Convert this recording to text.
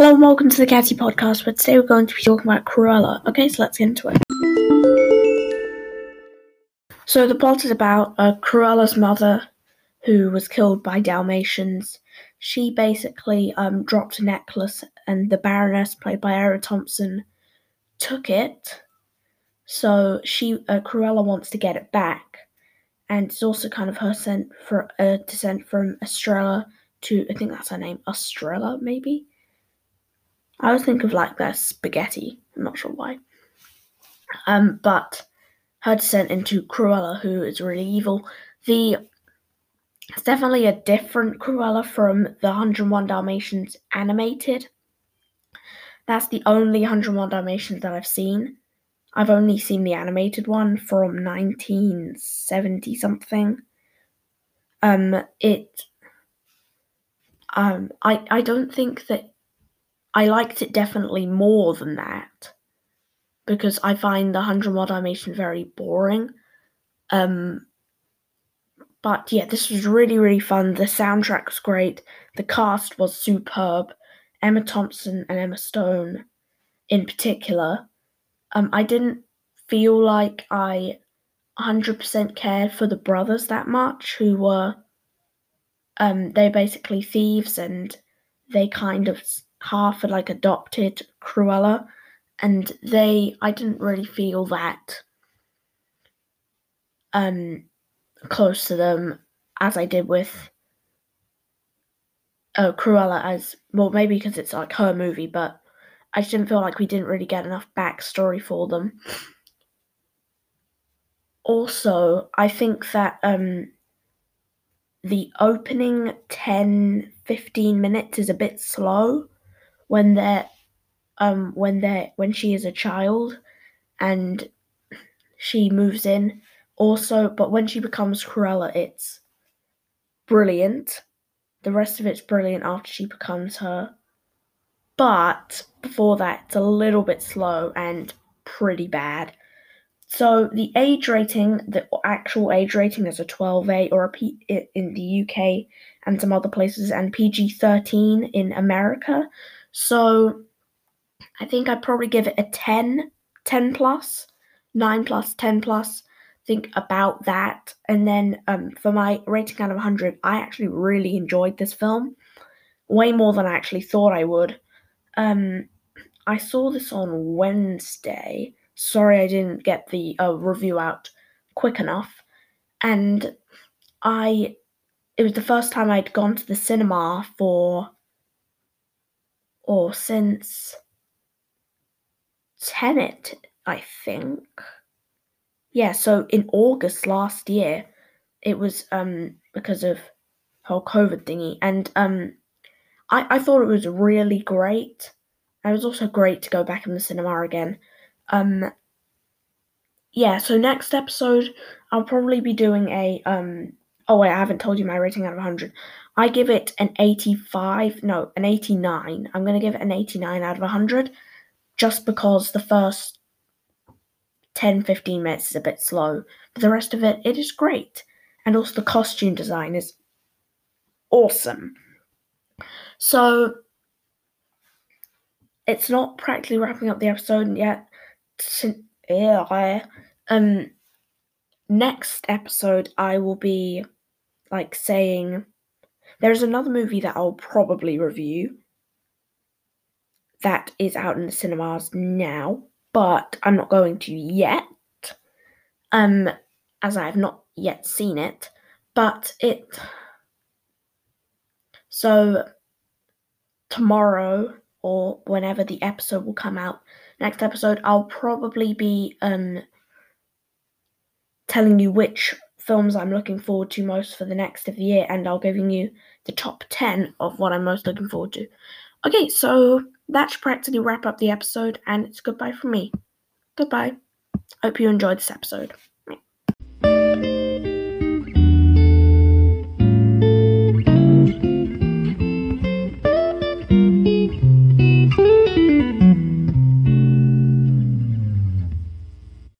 Hello and welcome to the Catty Podcast, where today we're going to be talking about Cruella. Okay, so let's get into it. So the plot is about uh, Cruella's mother, who was killed by Dalmatians. She basically um, dropped a necklace, and the Baroness, played by Emma Thompson, took it. So she, uh, Cruella, wants to get it back, and it's also kind of her sent for uh, descent from Estrella to I think that's her name, Estrella maybe. I always think of like their spaghetti. I'm not sure why. Um, but her descent into Cruella, who is really evil. The it's definitely a different Cruella from the 101 Dalmatians animated. That's the only 101 Dalmatians that I've seen. I've only seen the animated one from 1970 something. Um, it. Um, I I don't think that I liked it definitely more than that because I find the 101 Dalmatian very boring. Um, but yeah, this was really, really fun. The soundtrack was great. The cast was superb. Emma Thompson and Emma Stone, in particular. Um, I didn't feel like I 100% cared for the brothers that much, who were, um, they basically thieves and they kind of half had like adopted Cruella, and they I didn't really feel that um close to them as I did with uh, Cruella as well maybe because it's like her movie, but I just didn't feel like we didn't really get enough backstory for them. Also, I think that um the opening 10 15 minutes is a bit slow when they're um when they're when she is a child and she moves in also but when she becomes Cruella it's brilliant. The rest of it's brilliant after she becomes her. But before that it's a little bit slow and pretty bad. So the age rating the actual age rating is a 12a or a p in the UK and some other places and PG13 in America so I think I'd probably give it a 10, 10 plus, 9 plus, 10 plus. Think about that. And then um, for my rating out of 100, I actually really enjoyed this film. Way more than I actually thought I would. Um, I saw this on Wednesday. Sorry I didn't get the uh, review out quick enough. And I, it was the first time I'd gone to the cinema for or since Tenet, I think. Yeah, so in August last year, it was um because of whole COVID thingy, and um, I I thought it was really great. It was also great to go back in the cinema again. Um, yeah. So next episode, I'll probably be doing a um. Oh wait, I haven't told you my rating out of hundred. I give it an 85, no, an 89. I'm going to give it an 89 out of 100 just because the first 10 15 minutes is a bit slow. But the rest of it, it is great. And also the costume design is awesome. So it's not practically wrapping up the episode yet. Um, next episode, I will be like saying there's another movie that I'll probably review that is out in the cinemas now, but I'm not going to yet. Um, as I have not yet seen it, but it. So, tomorrow or whenever the episode will come out, next episode, I'll probably be um telling you which films I'm looking forward to most for the next of the year, and I'll giving you the top 10 of what I'm most looking forward to. Okay, so that should practically wrap up the episode, and it's goodbye from me. Goodbye. Hope you enjoyed this episode.